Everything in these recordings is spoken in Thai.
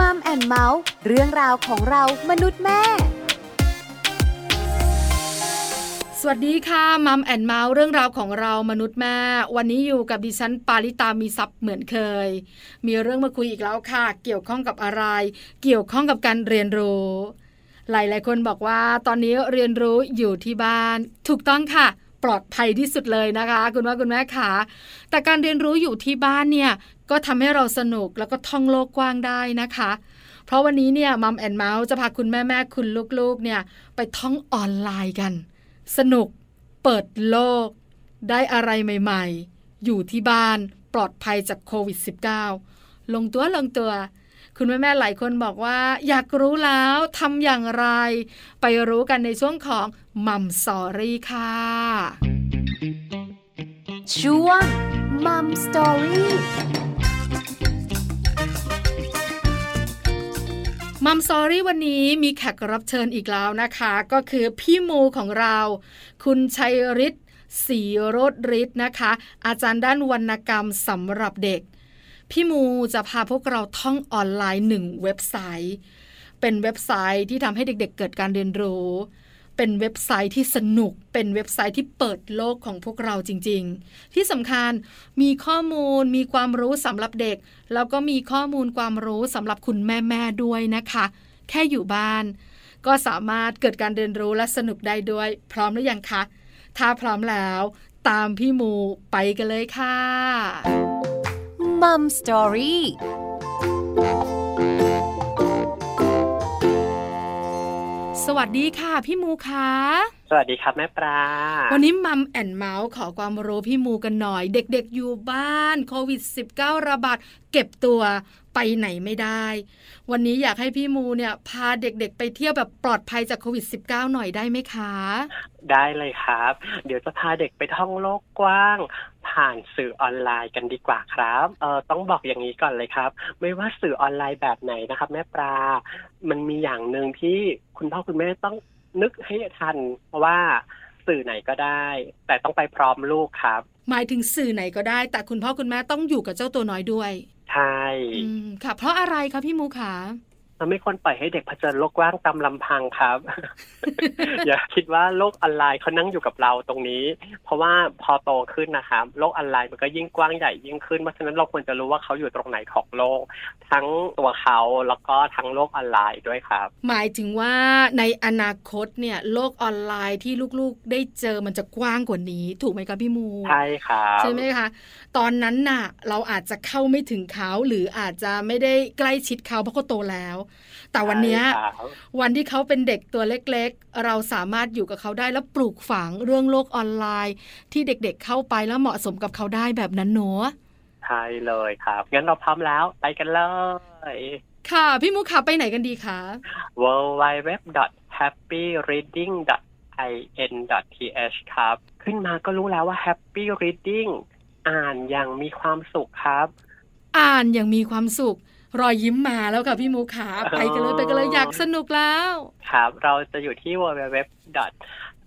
Mom and Mouth เรื่องราวของเรามนุษย์แม่ สวัสดีค่ะ Mom and Mouth เรื่องราวของเรามนุษย์แม่ วันนี้อยู่กับดิฉันปาริตามีทรัพย์เหมือนเคย มีเรื่องมาคุยอีกแล้วค่ะ เกี่ยวข้องกับอะไร เกี่ยวข้องกับการเรียนรู้ หลายๆ คนบอกว่าตอนนี้เรียนรู้อยู่ที่บ้าน ถูกต้องค่ะ ปลอดภัยที่สุดเลยนะคะ คุณว่าคุณแม่ขาแต่การเรียนรู้อยู่ที่บ้านเนี่ยก็ทำให้เราสนุกแล้วก็ท่องโลกกว้างได้นะคะ เพราะวันนี้เนี่ยมัมแอนเมาส์จะพาคุณแม่แม่คุณลูกๆเนี่ยไปท่องออนไลน์กัน สนุกเปิดโลก ได้อะไรใหม่ ๆ อยู่ที่บ้านปลอดภัยจากโควิด -19 ลงตัวลงตัว คุณแม่แม่หลายคนบอกว่า อยากรู้แล้วทำอย่างไร ไปรู้กันในช่วงของMom Story ค่ะ ช่วง Mom Story Mom Story วันนี้มีแขกรับเชิญอีกแล้วนะคะ ก็คือพี่มูของเรา คุณชัยฤทธิ์ศรีโรจน์ฤทธิ์นะคะ อาจารย์ด้านวรรณกรรมสำหรับเด็ก พี่มูจะพาพวกเราท่องออนไลน์หนึ่งเว็บไซต์ต์ เป็นเว็บไซต์ที่ทำให้เด็ก ๆ เกิดการเรียนรู้ เป็นเว็บไซต์ที่สนุก เป็นเว็บไซต์ที่เปิดโลกของพวกเราจริง ๆ ที่สำคัญมีข้อมูลมีความรู้สำหรับเด็ก แล้วก็มีข้อมูลความรู้สำหรับคุณแม่ๆด้วยนะคะ แค่อยู่บ้าน ก็สามารถเกิดการเรียนรู้และสนุกได้ด้วย พร้อมหรือยังคะ ถ้าพร้อมแล้ว ตามพี่มูไปกันเลยค่ะ Mom Story สวัสดีค่ะ พี่มูคะสวัสดีครับแม่ปลา วันนี้ Mom and Mouth ขอความรู้พี่มูกันหน่อย เด็กๆอยู่บ้านโควิด -19 ระบาดเก็บตัว ไปไหนไม่ได้ วันนี้อยากให้พี่มูเนี่ยพาเด็กๆ ไปเที่ยวแบบปลอดภัยจากโควิด -19 หน่อยได้ไหมคะ ได้เลยครับ เดี๋ยวจะพาเด็กไปท่องโลกกว้าง ผ่านสื่อออนไลน์กันดีกว่าครับเออต้องบอกอย่างนี้ก่อนเลยครับ ไม่ว่าสื่อออนไลน์แบบไหนนะครับ แม่ปลา มันมีอย่างหนึ่งที่คุณพ่อคุณแม่ต้องนึกให้ทัน เพราะว่าสื่อไหนก็ได้ แต่ต้องไปพร้อมลูกครับ หมายถึงสื่อไหนก็ได้ แต่คุณพ่อคุณแม่ต้องอยู่กับเจ้าตัวน้อยด้วย ใช่ค่ะ เพราะอะไรคะพี่มูขา เราไม่ควรปล่อยให้เด็กเผชิญโลกกว้างตามลำพังครับ อย่าคิดว่าโลกออนไลน์เขานั่งอยู่กับเราตรงนี้ เพราะว่าพอโตขึ้นนะครับโลกออนไลน์มันก็ยิ่งกว้างใหญ่ยิ่งขึ้นเพราะฉะนั้นเราควรจะรู้ว่าเขาอยู่ตรงไหนของโลก ทั้งตัวเขาแล้วก็ทั้งโลกออนไลน์ด้วยครับ หมายถึงว่าในอนาคตเนี่ยโลกออนไลน์ที่ลูกๆได้เจอมันจะกว้างกว่านี้ ถูกไหมคะพี่มูใช่ครับใช่ไหมคะตอนนั้นน่ะ เราอาจจะเข้าไม่ถึงเขาหรืออาจจะไม่ได้ใกล้ชิดเขาเพราะเขาโตแล้วแต่วันเนี้ยใช่ครับวันที่เขาเป็นเด็กตัวเล็กๆ เราสามารถอยู่กับเขาได้แล้วปลูกฝังเรื่องโลกออนไลน์ ที่เด็กๆเข้าไปแล้วเหมาะสมกับเขาได้แบบนั้นเนอะใช่เลยครับงั้นเราพร้อมแล้วไปกันเลยค่ะ พี่มุกขาไปไหนกันดีคะ w w w happy reading in th ครับ ขึ้นมาก็รู้แล้วว่า happy reading อ่านอย่างมีความสุขครับ อ่านอย่างมีความสุข รอยยิ้มมาแล้วค่ะพี่มูขาไปกันเลยไปกันเลยอยากสนุกแล้ว ครับ เราจะอยู่ที่ www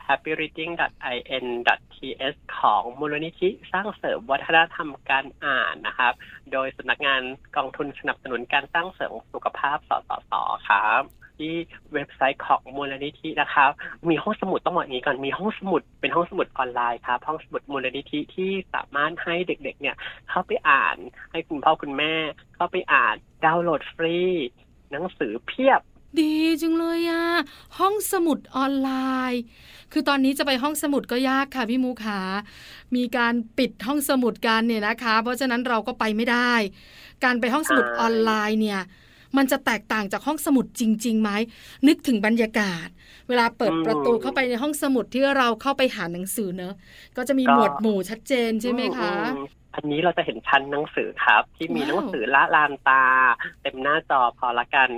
happyreading.in.th ของมูลนิธิสร้างเสริมวัฒนธรรมการอ่านนะครับ โดยสำนักงานกองทุนสนับสนุนการสร้างเสริมสุขภาพสสสครับ ที่เว็บไซต์ของมูลนิธินะครับ มีห้องสมุดต้องบอกอย่างนี้ก่อนมีห้องสมุดเป็นห้องสมุดออนไลน์ครับห้องสมุดมูลนิธิที่สามารถให้เด็กๆ เนี่ยเข้าไปอ่าน ให้คุณพ่อคุณแม่เข้าไปอ่าน ดาวน์โหลดฟรี หนังสือเพียบ ดีจังเลยอะห้องสมุดออนไลน์ คือตอนนี้จะไปห้องสมุดก็ยากค่ะพี่มูขามีการปิดห้องสมุดกันเนี่ยนะคะ เพราะฉะนั้นเราก็ไปไม่ได้ การไปห้องสมุดใช่ออนไลน์เนี่ยมันจะแตกต่างจากห้องสมุดจริงๆไหมนึกถึงบรรยากาศ เวลาเปิดประตูเข้าไปในห้องสมุดที่เราเข้าไปหาหนังสือเนอะก็จะมีหมวดหมู่ชัดเจนใช่ไหมคะ อืมอันนี้เราจะเห็นชั้นหนังสือครับ ที่มีว้าวหนังสือละลานตา เต็มหน้าจอพอละกัน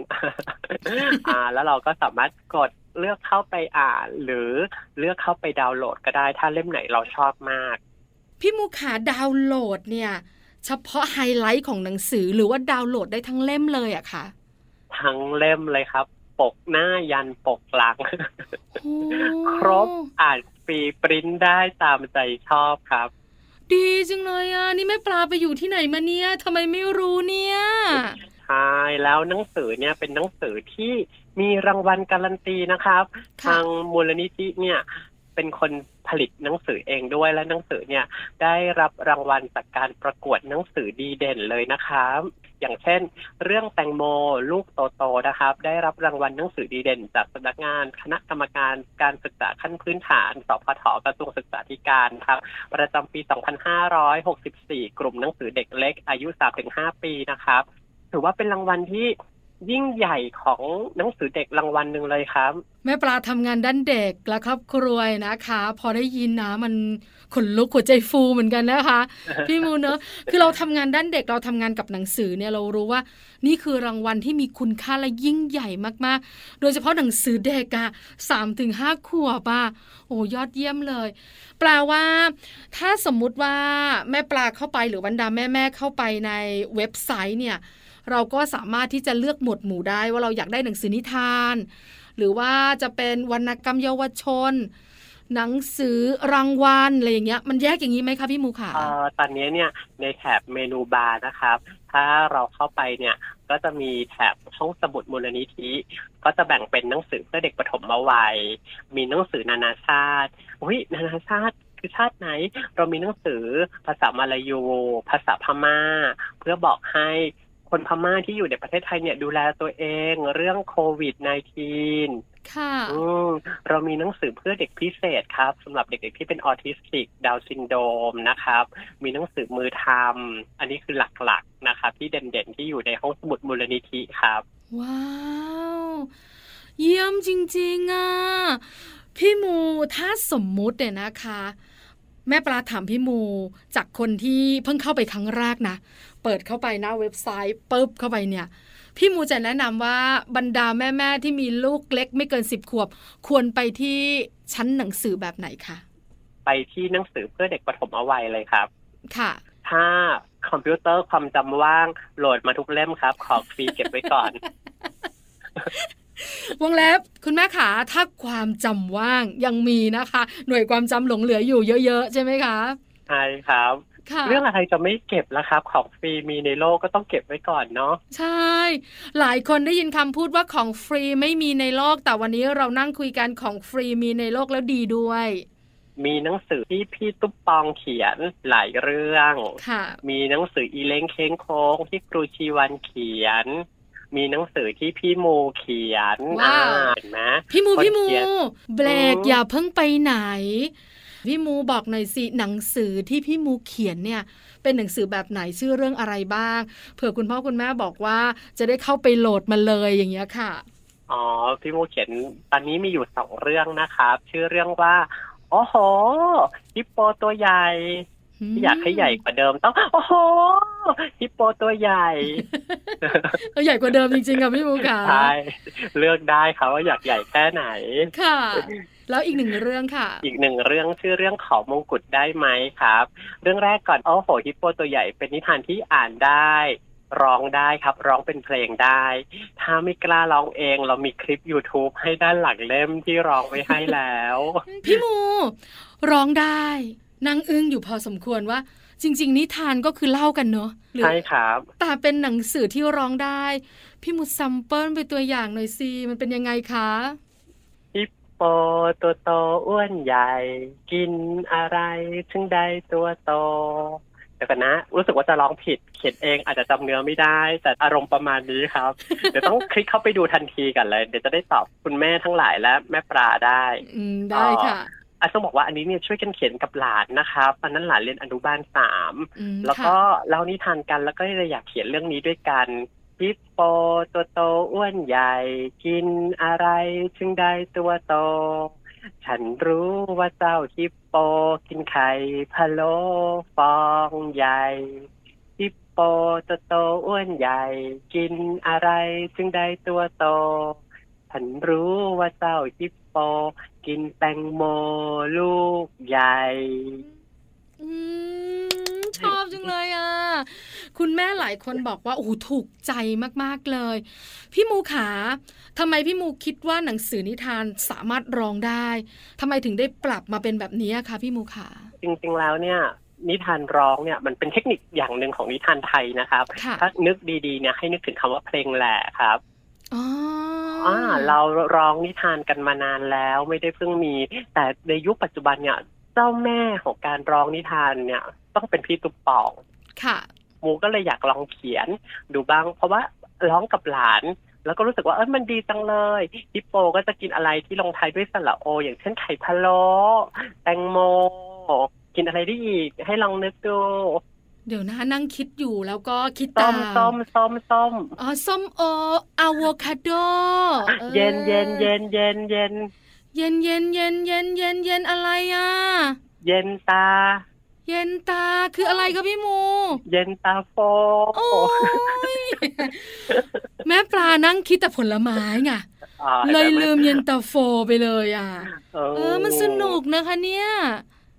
อ่า แล้วเราก็สามารถกดเลือกเข้าไปอ่าน หรือเลือกเข้าไปดาวน์โหลดก็ได้ ถ้าเล่มไหนเราชอบมาก พี่มูขาดาวน์โหลดเนี่ย เฉพาะไฮไลท์ของหนังสือหรือว่าดาวน์โหลดได้ทั้งเล่มเลยอะค่ะ ทั้งเล่มเลยครับ ปกหน้ายันปกหลังโอ้ครบอ่านฟรีปริ้นได้ตามใจชอบครับ ดีจังเลยอะนี่แม่ปลาไปอยู่ที่ไหนมาเนี่ยทำไมไม่รู้เนี่ยใช่แล้วหนังสือเนี่ยเป็นหนังสือที่มีรางวัลการันตีนะครับค่ะทางมูลนิธิเนี่ยเป็นคนผลิตหนังสือเองด้วยและหนังสือเนี่ยได้รับรางวัลจากการประกวดหนังสือดีเด่นเลยนะครับ อย่างเช่น เรื่องแตงโมลูกโตโตนะครับ ได้รับรางวัลหนังสือดีเด่น จากสำนักงานคณะกรรมการการศึกษาขั้นพื้นฐานสพทกระทรวงศึกษาธิการครับ ประจำปี 2564 กลุ่มหนังสือเด็กเล็กอายุ 3-5 ปีนะครับ ถือว่าเป็นรางวัลที่ ยิ่งใหญ่ของหนังสือเด็กรางวัลหนึ่งเลยครับ แม่ปลาทำงานด้านเด็กและครอบครัวนะคะ พอได้ยินนะมันขนลุกหัวใจฟูเหมือนกันนะคะ พี่มูเนอะคือเราทำงานด้านเด็กเราทำงานกับหนังสือเนี่ยเรารู้ว่า นี่คือรางวัลที่มีคุณค่าและยิ่งใหญ่มากๆ โดยเฉพาะหนังสือเด็กอะสามถึงห้าขวบอะโอ้ยอดเยี่ยมเลย แปลว่า ถ้าสมมุติว่าแม่ปลาเข้าไปหรือบรรดาแม่ๆเข้าไปในเว็บไซต์เนี่ย เราก็สามารถที่จะเลือกหมวดหมู่ได้ว่าเราอยากได้หนังสือนิทาน หรือว่าจะเป็นวรรณกรรมเยาวชน หนังสือรางวัลอะไรอย่างเงี้ย มันแยกอย่างนี้ไหมคะพี่มูขาเอ่อตอนนี้เนี่ยในแถบเมนูบาร์นะครับ ถ้าเราเข้าไปเนี่ยก็จะมีแถบห้องสมุดมูลนิธิ ก็จะแบ่งเป็นหนังสือเพื่อเด็กปฐมวัย มีหนังสือนานาชาติอุ้ยนานาชาติคือชาติไหน เรามีหนังสือภาษามาลายู ภาษาพม่า เพื่อบอกให้ คนพม่าที่อยู่ในประเทศไทยเนี่ยดูแลตัวเองเรื่องโควิด -19 ค่ะอืมเรามีหนังสือเพื่อเด็กพิเศษครับสำหรับเด็กๆที่เป็นออทิสติกดาวซินโดมนะครับ มีหนังสือมือทำอันนี้คือหลักๆนะครับ ที่เด่นๆที่อยู่ในห้องสมุดมูลนิธิครับ ว้าว เยี่ยมจริงๆอะพี่มูถ้าสมมุติเนี่ยนะคะ แม่ปลาถามพี่มูจากคนที่เพิ่งเข้าไปครั้งแรกนะ เปิดเข้าไปหน้าเว็บไซต์ปุ๊บเข้าไปเนี่ยพี่มูจะแนะนำว่าบรรดาแม่ ๆ ที่มีลูกเล็กไม่เกินสิบขวบ ควรไปที่ชั้นหนังสือแบบไหนคะไปที่หนังสือเพื่อเด็กปฐมวัยเลยครับ ค่ะ ถ้าคอมพิวเตอร์ความจำว่างโหลดมาทุกเล่มครับ ขอฟรีเก็บไว้ก่อน วงเล็บคุณแม่ขาถ้าความจำว่างยังมีนะคะ หน่วยความจำหลงเหลืออยู่เยอะ ๆ ใช่ไหมคะใช่ครับค่ะ เรื่องอะไรจะไม่เก็บล่ะครับ ของฟรีมีในโลกก็ต้องเก็บไว้ก่อนเนาะใช่ หลายคนได้ยินคำพูดว่าของฟรีไม่มีในโลก แต่วันนี้เรานั่งคุยกันของฟรีมีในโลกแล้วดีด้วยมีหนังสือที่พี่ตุ๊บปองเขียนหลายเรื่องค่ะมีหนังสืออีเล้งเค้งโค้งที่ครูชีวันเขียน มีหนังสือที่พี่โมเขียนว้าวอ่านนะพี่มูคนพี่มูเขียนเบรกอืมอย่าเพิ่งไปไหน พี่มูบอกหน่อยสิหนังสือที่พี่มูเขียนเนี่ยเป็นหนังสือแบบไหนชื่อเรื่องอะไรบ้าง เผื่อคุณพ่อคุณแม่บอกว่าจะได้เข้าไปโหลดมาเลยอย่างเงี้ยค่ะอ๋อพี่มูเขียนตอนนี้มีอยู่สองเรื่องนะครับ ชื่อเรื่องว่าโอ้โหฮิปโปตัวใหญ่ ที่อยากให้ใหญ่กว่าเดิมต้อง โอ้โหฮิปโปตัวใหญ่เอาใหญ่กว่าเดิมจริงๆค่ะพี่มูค่ะใช่เลือกได้ครับว่าอยากใหญ่แค่ไหนค่ะ แล้วอีกหนึ่งเรื่องค่ะ อีกหนึ่งเรื่องชื่อเรื่องขอมงกุฎได้ไหมครับ เรื่องแรกก่อนโอ้โหฮิปโปตัวใหญ่เป็นนิทานที่อ่านได้ร้องได้ครับ ร้องเป็นเพลงได้ ถ้าไม่กล้าร้องเองเรามีคลิป YouTube ให้ด้านหลังเล่มที่ร้องไว้ให้แล้ว พี่มู ร้องได้ นางอึ้งอยู่พอสมควรว่า จริง ๆ นิทานก็คือเล่ากันเนอะหรือใช่ครับ แต่เป็นหนังสือที่ร้องได้ พี่มูซัมเปิลไปตัวอย่างหน่อยสิมันเป็นยังไงคะฮิปโปตัวโตอ้วนใหญ่ กินอะไรถึงได้ตัวโตเดี๋ยวกันนะรู้สึกว่าจะร้องผิดเขียนเองอาจจะจำเนื้อไม่ได้ แต่อารมณ์ประมาณนี้ครับ เดี๋ยวต้องคลิกเข้าไปดูทันทีกันเลย เดี๋ยวจะได้ตอบคุณแม่ทั้งหลายและแม่ปลาได้อืมได้ค่ะ อาต้องบอกว่าอันนี้เนี่ยช่วยกันเขียนกับหลานนะครับตอนนั้นหลานเรียนอนุบาลสามอืมแล้วก็ค่ะเล่านิทานกันแล้วก็เลยอยากเขียนเรื่องนี้ด้วยกันฮิปโปตัวโตอ้วนใหญ่ กินอะไรถึงได้ตัวโต ฉันรู้ว่าเจ้าฮิปโปกินไข่พะโล้ฟองใหญ่ฮิปโปตัวโตอ้วนใหญ่ กินอะไรถึงได้ตัวโต ฉันรู้ว่าเจ้าฮิปโป กินแตงโมลูกใหญ่ อืมชอบจังเลยอะ คุณแม่หลายคนบอกว่า โอ้โหถูกใจมากๆเลย พี่มูขาทำไมพี่มูคิดว่าหนังสือนิทานสามารถร้องได้ทำไมถึงได้ปรับมาเป็นแบบนี้อะคะพี่มูขาจริงๆแล้วเนี่ยนิทานร้องเนี่ยมันเป็นเทคนิคอย่างหนึ่งของนิทานไทยนะครับค่ะถ้านึกดีๆเนี่ยให้นึกถึงคำว่าเพลงแหละครับ อ๋ออ่าเราร้องนิทานกันมานานแล้วไม่ได้เพิ่งมี แต่ในยุคปัจจุบันเนี่ย เจ้าแม่ของการร้องนิทานเนี่ย ต้องเป็นพี่ตุ๊กปองค่ะมูก็เลยอยากลองเขียนดูบ้าง เพราะว่าร้องกับหลานแล้วก็รู้สึกว่าเออมันดีจังเลยฮิปโปก็จะกินอะไรที่ลงท้ายด้วยสระโอ อย่างเช่นไข่พะโล้แตงโม กินอะไรได้อีก ให้ลองนึกดู เดี๋ยวนะนั่งคิดอยู่แล้วก็คิดส้ตามมส้มส้มส้มอ๋อส้มโออะโวคาโดออเย็นเย็นเย็นเย็นเย็นเย็นเย็นเย็นเย็นเย็นเย็นอะไรอะ เย็นตา เย็นตาคืออะไรคะพี่หมู เย็นตาโฟโอ้ยแม่ปลานั่งคิดแต่ผลไม้ไงอ่าเลยลืมเย็นตาโฟไปเลยอะ เอเออมันสนุกนะคะเนี่ย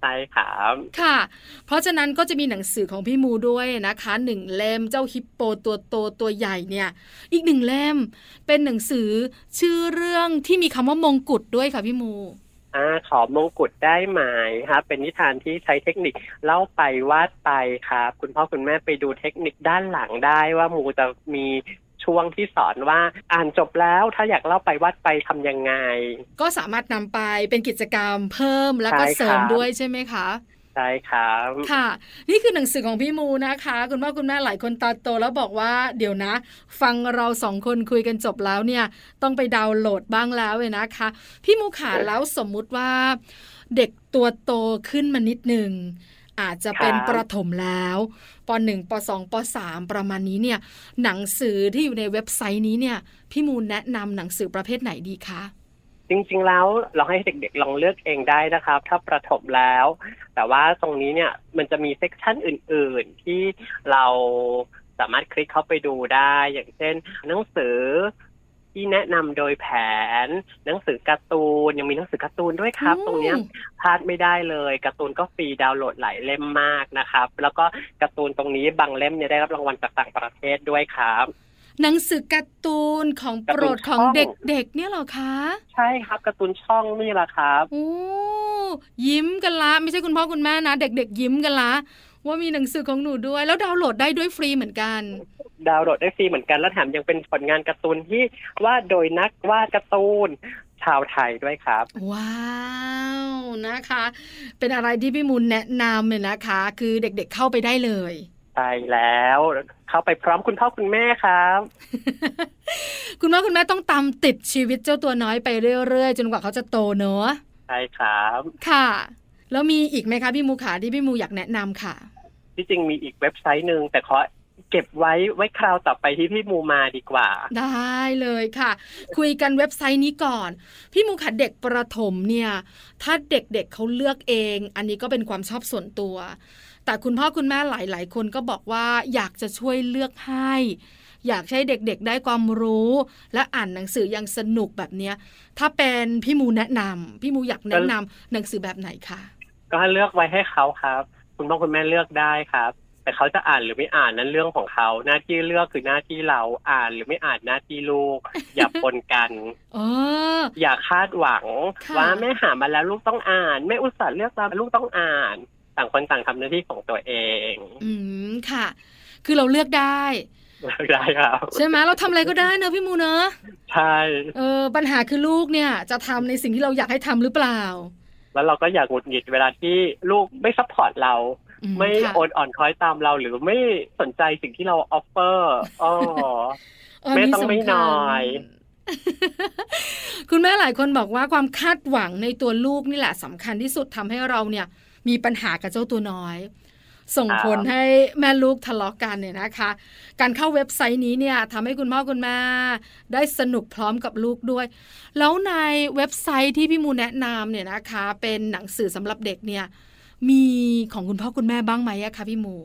ใช่ครับค่ะ เพราะฉะนั้นก็จะมีหนังสือของพี่มูด้วยนะคะหนึ่งเล่มเจ้าฮิปโปตัวโตตัวใหญ่เนี่ย อีกหนึ่งเล่ม เป็นหนังสือชื่อเรื่องที่มีคำว่ามงกุฎด้วยค่ะพี่มูอ่าขอมงกุฎได้ไหมครับเป็นนิทานที่ใช้เทคนิคเล่าไปวาดไปครับ คุณพ่อคุณแม่ไปดูเทคนิคด้านหลังได้ว่ามูจะมี ช่วงที่สอนว่าอ่านจบแล้วถ้าอยากเล่าไปวาดไปทำยังไง ก็สามารถนำไปเป็นกิจกรรมเพิ่มแล้วก็ใช่ครับเสริมด้วยใช่ไหมคะใช่ครับค่ะ นี่คือหนังสือของพี่มูนะคะ คุณพ่อคุณแม่หลายคนตาโตแล้วบอกว่าเดี๋ยวนะ ฟังเราสองคนคุยกันจบแล้วเนี่ย ต้องไปดาวน์โหลดบ้างแล้วเลยนะคะ พี่มูขาแล้วสมมุติว่า เด็กตัวโตขึ้นมานิดหนึ่ง อาจจะเป็นครับประถมแล้วปหนึ่งปสองปสามประมาณนี้เนี่ยหนังสือที่อยู่ในเว็บไซต์นี้เนี่ยพี่มูแนะนำหนังสือประเภทไหนดีคะจริงๆ แล้วเราให้เด็กๆ ลองเลือกเองได้นะครับ ถ้าประถมแล้ว แต่ว่าตรงนี้เนี่ยมันจะมี section อื่นๆ ที่เราสามารถคลิกเข้าไปดูได้ อย่างเช่น หนังสือ ที่แนะนำโดยแผน หนังสือการ์ตูนยังมีหนังสือการ์ตูนด้วยครับอืมตรงเนี้ยพลาดไม่ได้เลยการ์ตูนก็ free download หลายเล่มมากนะครับ แล้วก็การ์ตูนตรงนี้บางเล่มเนี่ยได้รับรางวัลจากต่างประเทศด้วยครับหนังสือการ์ตูนของโปรดของเด็กๆ เนี่ยเหรอคะ ใช่ครับการ์ตูนช่องนี่แหละครับโอ้ยิ้มกันละ ไม่ใช่คุณพ่อคุณแม่นะ เด็กๆ ยิ้มกันละ ว่ามีหนังสือของหนูด้วย แล้วดาวน์โหลดได้ด้วยฟรีเหมือนกัน ดาวน์โหลดได้ฟรีเหมือนกัน และแถมยังเป็นผลงานการ์ตูนที่วาดโดยนักวาดการ์ตูนชาวไทยด้วยครับ ว้าวนะคะ เป็นอะไรที่พี่มูลแนะนำเลยนะคะ คือเด็กๆเข้าไปได้เลยใช่แล้ว เข้าไปพร้อมคุณพ่อคุณแม่ครับ คุณพ่อคุณแม่ต้องตามติดชีวิตเจ้าตัวน้อยไปเรื่อยๆ จนกว่าเขาจะโตเนอะใช่ครับ ค่ะ แล้วมีอีกไหมคะพี่มูขาที่พี่มูอยากแนะนำค่ะ ที่จริงมีอีกเว็บไซต์หนึ่งแต่ขอเก็บไว้ไว้คราวต่อไปที่พี่มูมาดีกว่า ได้เลยค่ะ คุยกันเว็บไซต์นี้ก่อน พี่มูขัดเด็กประถมเนี่ย ถ้าเด็กๆเเขาเลือกเอง อันนี้ก็เป็นความชอบส่วนตัว แต่คุณพ่อคุณแม่หลาย ๆ คนก็บอกว่าอยากจะช่วยเลือกให้ อยากให้เด็กๆ ได้ความรู้ และอ่านหนังสืออย่างสนุกแบบเนี้ย ถ้าเป็นพี่มูแนะนำพี่มูอยากแนะนำหนังสือแบบไหนคะก็เลือกไว้ให้เขาครับ คุณพ่อคุณแม่เลือกได้ครับ แต่เขาจะอ่านหรือไม่อ่านนั้นเรื่องของเขา หน้าที่เลือกคือหน้าที่เราอ่านหรือไม่อ่านหน้าที่ลูก อย่าปนกันเอออย่าคาดหวังค่ะว่าแม่หามาแล้วลูกต้องอ่านแม่อุตส่าห์เลือกมาลูกต้องอ่าน ต่างคนต่างทำหน้าที่ของตัวเอง อืมค่ะ คือเราเลือกได้ได้ครับใช่ไหมเราทำอะไรก็ได้เนอะพี่มูเนอะใช่เออปัญหาคือลูกเนี่ย จะทำในสิ่งที่เราอยากให้ทำหรือเปล่า แล้วเราก็อย่าหงุดหงิดเวลาที่ลูกไม่ซัพพอร์ตเราอืไม่ค่ะโอนอ่อนคล้อยตามเรา หรือไม่สนใจสิ่งที่เราออฟเฟอร์อ๋อเออแม่นี่ต้องไม่สำคัญน้อยคุณแม่หลายคนบอกว่าความคาดหวังในตัวลูกนี่แหละสำคัญที่สุดทำให้เราเนี่ยมีปัญหากับเจ้าตัวน้อย ส่งผลให้แม่ลูกทะเลาะกันเนี่ยนะคะ การเข้าเว็บไซต์นี้เนี่ยทำให้คุณพ่อคุณแม่ได้สนุกพร้อมกับลูกด้วย แล้วในเว็บไซต์ที่พี่มูแนะนำเนี่ยนะคะ เป็นหนังสือสำหรับเด็กเนี่ย มีของคุณพ่อคุณแม่บ้างไหมอะคะพี่มู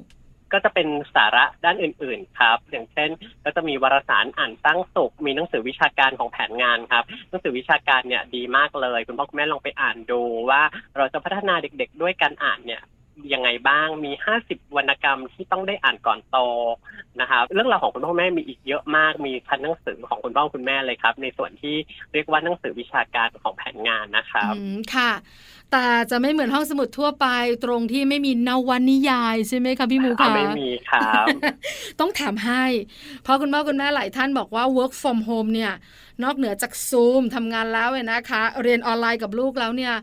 ก็จะเป็นสาระด้านอื่น ๆ ครับ อย่างเช่น ก็จะมีวารสารอ่านตั้งสุข มีหนังสือวิชาการของแผนงานครับ หนังสือวิชาการเนี่ยดีมากเลย คุณพ่อคุณแม่ลองไปอ่านดูว่าเราจะพัฒนาเด็ก ๆ ด้วยการอ่านเนี่ย ยังไงบ้าง มี 50 วรรณกรรมที่ต้องได้อ่านก่อนโตนะครับเรื่องราวของคุณพ่อคุณแม่มีอีกเยอะมาก มีชั้นหนังสือของคุณพ่อคุณแม่เลยครับ ในส่วนที่เรียกว่าหนังสือวิชาการของแผนงานนะครับอืมค่ะ แต่จะไม่เหมือนห้องสมุดทั่วไปตรงที่ไม่มีนวนิยายใช่ไหมคะพี่หมูอ่าคะไม่มีครับ ต้องถามให้ เพราะคุณพ่อคุณแม่หลายท่านบอกว่า work from home เนี่ย นอกเหนือจากซูมทำงานแล้วเนี่ยนะคะ เรียนออนไลน์กับลูกแล้วเนี่ย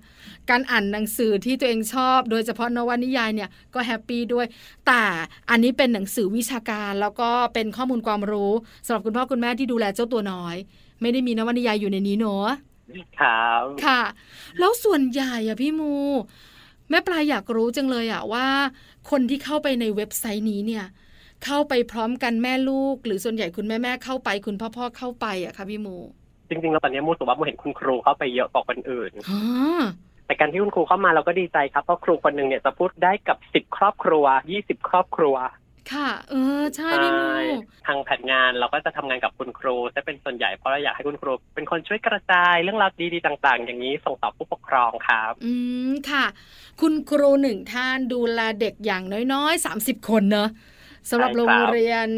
การอ่านหนังสือที่ตัวเองชอบ โดยเฉพาะนวนิยายเนี่ยก็แฮปปี้ด้วย แต่อันนี้เป็นหนังสือวิชาการแล้วก็เป็นข้อมูลความรู้สำหรับคุณพ่อคุณแม่ที่ดูแลเจ้าตัวน้อย ไม่ได้มีนวนิยายอยู่ในนี้เนอะครับค่ะ แล้วส่วนใหญ่อะพี่มูแม่ปลายอยากรู้จังเลยอะว่า คนที่เข้าไปในเว็บไซต์นี้เนี่ย เข้าไปพร้อมกันแม่ลูก หรือส่วนใหญ่คุณแม่แม่เข้าไปคุณพ่อพ่อเข้าไปอะค่ะพี่มู จริงๆแล้วตอนนี้มูรู้สึกว่ามูเห็นคุณครูเข้าไปเยอะกว่าคนอื่นอ๋อแต่การที่คุณครูเข้ามาเราก็ดีใจครับเพราะครูคนหนึ่งเนี่ยจะพูดได้กับสิบครอบครัวยี่สิบครอบครัว ค่ะ เออใช่พี่มูทางแผนงานเราก็จะทำงานกับคุณครูจะเป็นส่วนใหญ่เพราะเราอยากให้คุณครู เป็นคนช่วยกระจายเรื่องราวดีๆต่าง ๆ อย่างนี้ส่งต่อผู้ปกครองครับ อืมค่ะ คุณครูหนึ่งท่านดูแลเด็กอย่างน้อยๆ30คนเนอะ สำหรับใช่โรครังบเรียน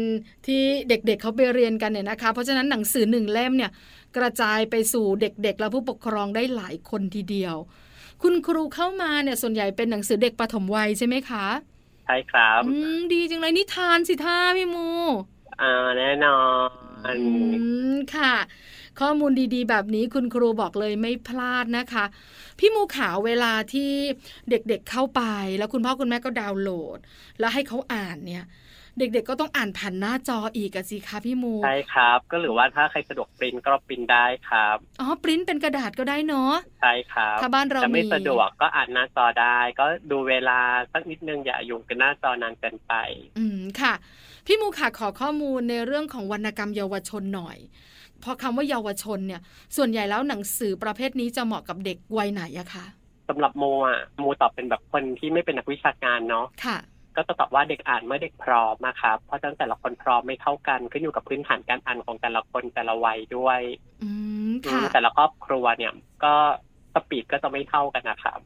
ที่เด็กๆเขาไปเรียนกันเนี่ยนะคะ เพราะฉะนั้นหนังสือหนึ่งเล่มเนี่ยกระจายไปสู่เด็กๆ และผู้ปกครองได้หลายคนทีเดียว คุณครูเข้ามาเนี่ยส่วนใหญ่เป็นหนังสือเด็กปฐมวัยใช่ไหมคะใช่ครับอืมดีจังเลยนิทานสิท่าพี่มูอ่าแน่นอนอืมค่ะ ข้อมูลดีๆ แบบนี้คุณครูบอกเลยไม่พลาดนะคะ พี่มูขาวเวลาที่เด็กๆเข้าไป แล้วคุณพ่อคุณแม่ก็ดาวน์โหลด แล้วให้เขาอ่านเนี่ย เด็กๆก็ต้องอ่านผ่านหน้าจออีกอะสิคะพี่มูใช่ครับ ก็หรือว่าถ้าใครสะดวกปริ้นก็ปริ้นได้ครับอ๋อปริ้นเป็นกระดาษก็ได้เนาะใช่ครับถ้าบ้านเราจะไม่มีสะดวกก็อ่านหน้าจอได้ ก็ดูเวลาสักนิดนึงอย่ายุ่งกับหน้าจอนานเกินไป อืมค่ะ พี่มูค่ะขอข้อมูลในเรื่องของวรรณกรรมเยาวชนหน่อยเพราะคำว่าเยาวชนเนี่ย ส่วนใหญ่แล้วหนังสือประเภทนี้จะเหมาะกับเด็กวัยไหนอะคะสำหรับโมอะโมตอบเป็นแบบคนที่ไม่เป็นนักวิชาการเนาะค่ะ ก็จะตอบว่าเด็กอ่านเมื่อเด็กพร้อมนะครับเพราะฉะนั้นแต่ละคนพร้อมไม่เท่ากันขึ้นอยู่กับพื้นฐานการอ่านของแต่ละคนแต่ละวัยด้วยอืมอืค่ะมแต่ละครอบครัวเนี่ย ก็สปีดก็จะไม่เท่ากันนะครับ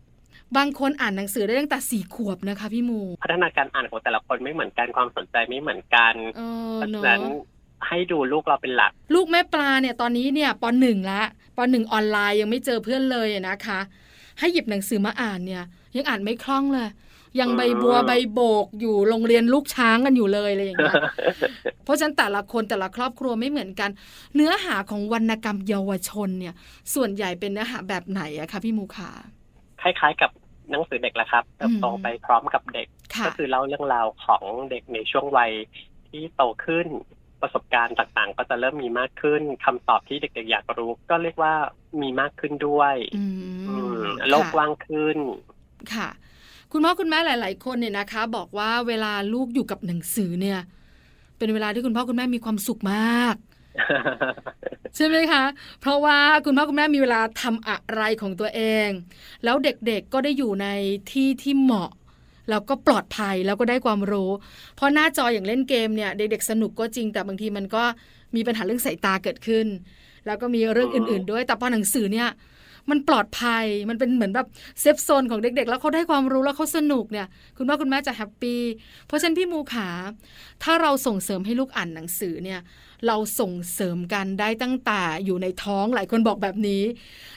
บางคนอ่านหนังสือได้ตั้งแต่สี่ขวบนะคะพี่มู พัฒนาการอ่านของแต่ละคนไม่เหมือนกันความสนใจไม่เหมือนกันเออเพราะเนฉะอะนั้นให้ดูลูกเราเป็นหลัก ลูกแม่ปลาเนี่ยตอนนี้เนี่ยปหนึ่งละปหนึ่งออนไลน์ยังไม่เจอเพื่อนเลยอะนะคะ ให้หยิบหนังสือมาอ่านเนี่ย ยังอ่านไม่คล่องเลย ยังอืมใบบัวใบโบกอยู่โรงเรียนลูกช้างกันอยู่เลยอะไรอย่างเงี้ยเพราะฉะนั้นแต่ละคนแต่ละครอบครัวไม่เหมือนกัน เนื้อหาของวรรณกรรมเยาวชนเนี่ย ส่วนใหญ่เป็นเนื้อหาแบบไหนอะคะพี่มูขาคล้ายๆกับหนังสือเด็กแหละครับเติบโตอืมไปพร้อมกับเด็กค่ะก็คือเล่าเรื่องราวของเด็กในช่วงวัยที่โตขึ้นประสบการณ์ต่างๆ ก็จะเริ่มมีมากขึ้นคำตอบที่เด็กๆอยากรู้ ก็เรียกว่ามีมากขึ้นด้วยอือืมมโลกค่ะกว้างขึ้น ค่ะ คุณพ่อคุณแม่หลาย ๆ คนเนี่ยนะคะ บอกว่าเวลาลูกอยู่กับหนังสือเนี่ย เป็นเวลาที่คุณพ่อคุณแม่มีความสุขมากใช่ไหมคะ เพราะว่าคุณพ่อคุณแม่มีเวลาทำอะไรของตัวเอง แล้วเด็กๆก็ได้อยู่ในที่ที่เหมาะ แล้วก็ปลอดภัยแล้วก็ได้ความรู้ เพราะหน้าจออย่างเล่นเกมเนี่ยเด็กๆสนุกก็จริง แต่บางทีมันก็มีปัญหาเรื่องสายตาเกิดขึ้น แล้วก็มีเรื่องอืมอื่น ๆ ด้วย แต่พอหนังสือเนี่ย มันปลอดภัยมันเป็นเหมือนแบบ safe zone ของเด็กๆ แล้วเขาได้ความรู้แล้วเขาสนุกเนี่ย คุณพ่อคุณแม่จะ happy เพราะฉะนั้นพี่มูขาถ้าเราส่งเสริมให้ลูกอ่านหนังสือเนี่ย เราส่งเสริมกันได้ตั้งแต่อยู่ในท้องหลายคนบอกแบบนี้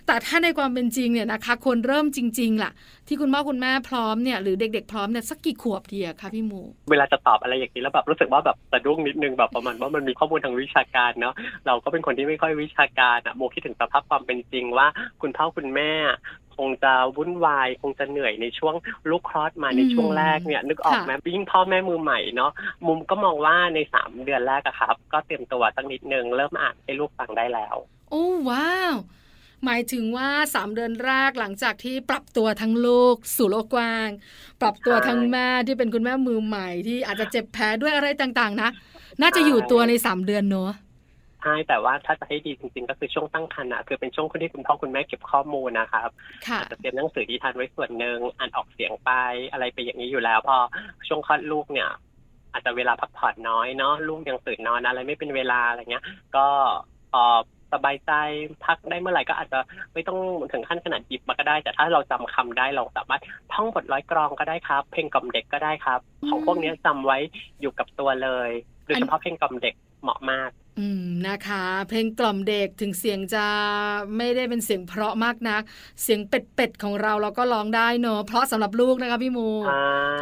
แต่ถ้าในความเป็นจริงเนี่ยนะคะควรเริ่มจริง ๆล่ะ ที่คุณพ่อคุณแม่พร้อมเนี่ยหรือเด็ก ๆ พร้อมเนี่ยสักกี่ขวบดีอะคะพี่มู เวลาจะตอบอะไรอย่างนี้แล้วแบบรู้สึกว่าแบบสะดุ้งนิดนึงแบบประมาณว่ามันมีข้อมูลทางวิชาการเนาะเราก็เป็นคนที่ไม่ค่อยวิชาการอะโมคิดถึงสภาพความเป็นจริงว่า คุณพ่อคุณแม่ คงจะวุ่นวาย คงจะเหนื่อยในช่วงลูกคลอดมาในอืมช่วงแรกเนี่ยนึกออกไหมยิ่งพ่อแม่มือใหม่เนาะมุมก็มองว่าในสามเดือนแรกอะครับ ก็เตรียมตัวสักนิดนึงเริ่มอ่านให้ลูกฟังได้แล้ว โอ้ว้าวหมายถึงว่าสามเดือนแรกหลังจากที่ปรับตัวทั้งลูกสู่โลกกว้าง ปรับตัวใช่ทั้งแม่ที่เป็นคุณแม่มือใหม่ที่อาจจะเจ็บแผลด้วยอะไรต่างๆ นะ น่าจะอยู่ตัวในสามเดือนเนอะ ใช่แต่ว่าถ้าจะให้ดีจริงๆ ก็คือช่วงตั้งครรภ์อะคือเป็นช่วงที่คุณพ่อคุณแม่เก็บข้อมูลนะครับค่ะอาจจะเตรียมหนังสือที่ทานไว้ส่วนหนึ่งอ่านออกเสียงไปอะไรไปอย่างนี้อยู่แล้ว พอช่วงคลอดลูกเนี่ย อาจจะเวลาพักผ่อนน้อยเนาะลูกยังตื่นนอนอะไรไม่เป็นเวลาอะไรเงี้ย ก็พอสบายใจพักได้เมื่อไหร่ก็อาจจะไม่ต้องถึงขั้นขนาดหยิบมาก็ได้ แต่ถ้าเราจำคำได้เราสามารถท่องบทร้อยกรองก็ได้ครับ เพลงกล่อมเด็กก็ได้ครับ ของพวกเนี้ยจำไว้อยู่กับตัวเลยโดยเฉพาะเพลงกล่อมเด็กเหมาะมาก อืมนะคะ เพลงกล่อมเด็กถึงเสียงจะไม่ได้เป็นเสียงเพราะมากนัก เสียงเป็ดๆของเราเราก็ร้องได้เนอะเพราะสำหรับลูกนะคะพี่มูใช่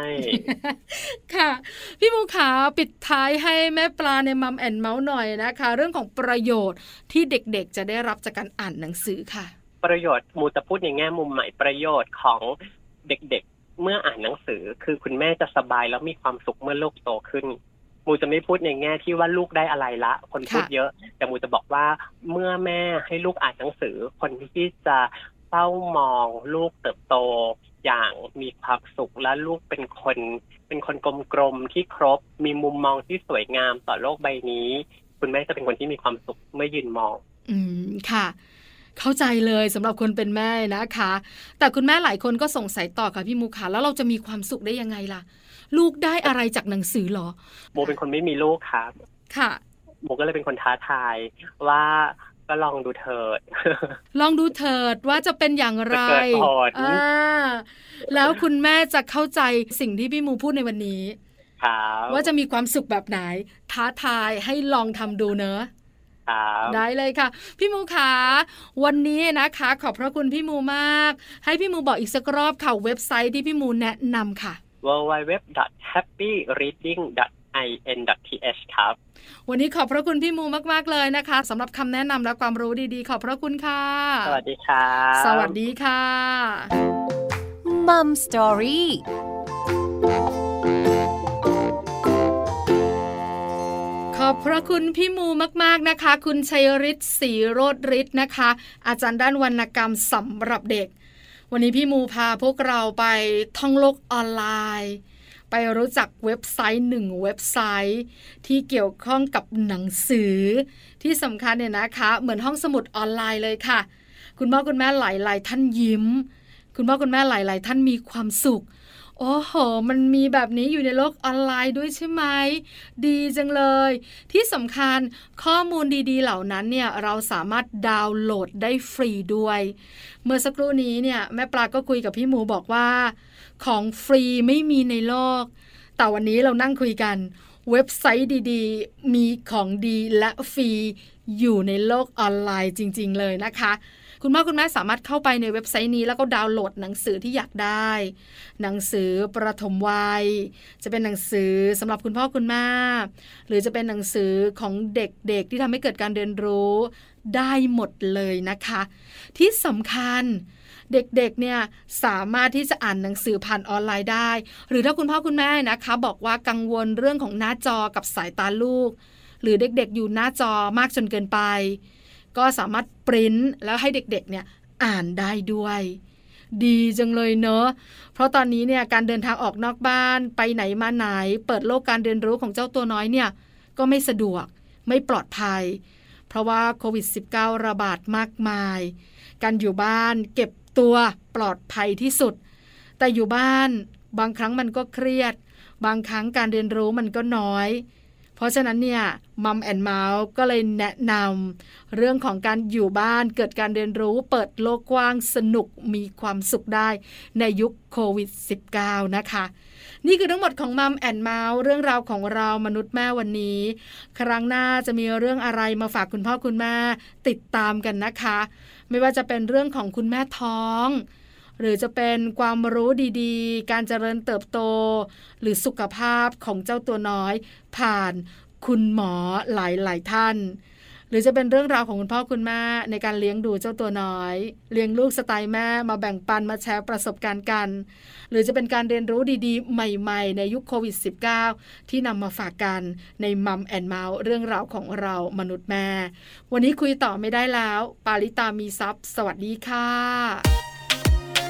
ค่ะ พี่มูขาปิดท้ายให้แม่ปลาในมัมแอนเมาส์หน่อยนะคะ เรื่องของประโยชน์ที่เด็กๆ จะได้รับจากการอ่านหนังสือค่ะ ประโยชน์มูจะพูดในแง่มุมใหม่ประโยชน์ของเด็กๆเมื่ออ่านหนังสือคือคุณแม่จะสบายแล้วมีความสุขเมื่อลูกโตขึ้น มูจะไม่พูดในแง่ที่ว่าลูกได้อะไรละ คนพูดเยอะ แต่มูจะบอกว่าเมื่อแม่ให้ลูกอ่านหนังสือ คนที่จะเฝ้ามองลูกเติบโต อย่างมีความสุขและลูกเป็นคน เป็นคนกลมๆที่ครบ มีมุมมองที่สวยงามต่อโลกใบนี้ คุณแม่จะเป็นคนที่มีความสุขเมื่อยืนมอง อืมค่ะเข้าใจเลยสำหรับคนเป็นแม่นะคะ แต่คุณแม่หลายคนก็สงสัยต่อค่ะพี่มูขาแล้วเราจะมีความสุขได้ยังไงล่ะ ลูกได้อะไรจากหนังสือเหรอโมเป็นคนไม่มีลูกครับค่ะโมก็เลยเป็นคนท้าทายว่าก็ลองดูเถิด ลองดูเถิดว่าจะเป็นอย่างไรจะเกิดผลอ่าแล้วคุณแม่จะเข้าใจสิ่งที่พี่มูพูดในวันนี้ครับว่าจะมีความสุขแบบไหน ท้าทายให้ลองทำดูเนอะครับได้เลยค่ะ พี่มูขาวันนี้นะคะ ขอบพระคุณพี่มูมาก ให้พี่มูบอกอีกสักรอบค่ะเว็บไซต์ที่พี่มูแนะนำค่ะ www.happyreading.in.th ครับ วันนี้ขอบพระคุณพี่มูมากๆเลยนะคะสำหรับคำแนะนำและความรู้ดีๆ ขอบพระคุณค่ะ สวัสดีครับสวัสดีค่ะมัมสตอรี่ขอบพระคุณพี่มูมาก ๆนะคะ คุณชัยฤทธิ์ศรีโรดฤทธิ์นะคะ อาจารย์ด้านวรรณกรรมสำหรับเด็ก วันนี้พี่มูพาพวกเราไปท่องโลกออนไลน์ ไปรู้จักเว็บไซต์หนึ่งเว็บไซต์ ที่เกี่ยวข้องกับหนังสือ ที่สำคัญเนี่ยนะคะ เหมือนห้องสมุดออนไลน์เลยค่ะ คุณพ่อคุณแม่หลาย ๆ ท่านยิ้ม คุณพ่อคุณแม่หลาย ๆ ท่านมีความสุข โอ้โห มันมีแบบนี้อยู่ในโลกออนไลน์ด้วยใช่ไหม ดีจังเลย ที่สำคัญข้อมูลดีๆ เหล่านั้นเนี่ยเราสามารถดาวน์โหลดได้ฟรีด้วย เมื่อสักครู่นี้เนี่ยแม่ปลาก็คุยกับพี่หมูบอกว่า ของฟรีไม่มีในโลก แต่วันนี้เรานั่งคุยกัน เว็บไซต์ดีๆ มีของดีและฟรีอยู่ในโลกออนไลน์จริง ๆ เลยนะคะ คุณพ่อคุณแม่สามารถเข้าไปในเว็บไซต์นี้แล้วก็ดาวน์โหลดหนังสือที่อยากได้ หนังสือประถมวัย จะเป็นหนังสือสำหรับคุณพ่อคุณแม่หรือจะเป็นหนังสือของเด็กๆ ที่ทำให้เกิดการเรียนรู้ได้หมดเลยนะคะ ที่สำคัญเด็กๆ เนี่ยสามารถที่จะอ่านหนังสือผ่านออนไลน์ได้ หรือถ้าคุณพ่อคุณแม่นะคะ บอกว่ากังวลเรื่องของหน้าจอกับสายตาลูก หรือเด็กๆ อยู่หน้าจอมากจนเกินไป ก็สามารถปริ้นแล้วให้เด็กๆเนี่ยอ่านได้ด้วย ดีจังเลยเนอะเพราะตอนนี้เนี่ยการเดินทางออกนอกบ้านไปไหนมาไหน เปิดโลกการเรียนรู้ของเจ้าตัวน้อยเนี่ยก็ไม่สะดวกไม่ปลอดภัย เพราะว่าโควิด -19 ระบาดมากมาย การอยู่บ้านเก็บตัวปลอดภัยที่สุด แต่อยู่บ้านบางครั้งมันก็เครียด บางครั้งการเรียนรู้มันก็น้อย ราะฉะนั้นเนี่ยมัมแอนเมาส์ก็เลยแนะนำเรื่องของการอยู่บ้านเกิดการเรียนรู้ เปิดโลกกว้างสนุกมีความสุขได้ในยุคโควิด -19 นะคะ นี่คือทั้งหมดของมัมแอนเมาส์เรื่องราวของเรามนุษย์แม่วันนี้ ครั้งหน้าจะมีเรื่องอะไรมาฝากคุณพ่อคุณแม่ติดตามกันนะคะ ไม่ว่าจะเป็นเรื่องของคุณแม่ท้อง หรือจะเป็นความรู้ดีๆ การเจริญเติบโต หรือสุขภาพของเจ้าตัวน้อย ผ่านคุณหมอหลายๆท่าน หรือจะเป็นเรื่องราวของคุณพ่อคุณแม่ในการเลี้ยงดูเจ้าตัวน้อย เลี้ยงลูกสไตล์แม่มาแบ่งปันมาแชร์ประสบการณ์กัน หรือจะเป็นการเรียนรู้ดีๆ ใหม่ๆ ในยุคโควิด -19 ที่นำมาฝากกันใน Mom and Mouth เรื่องราวของเรามนุษย์แม่ วันนี้คุยต่อไม่ได้แล้ว ปาลิตามีซัพ์สวัสดีค่ะ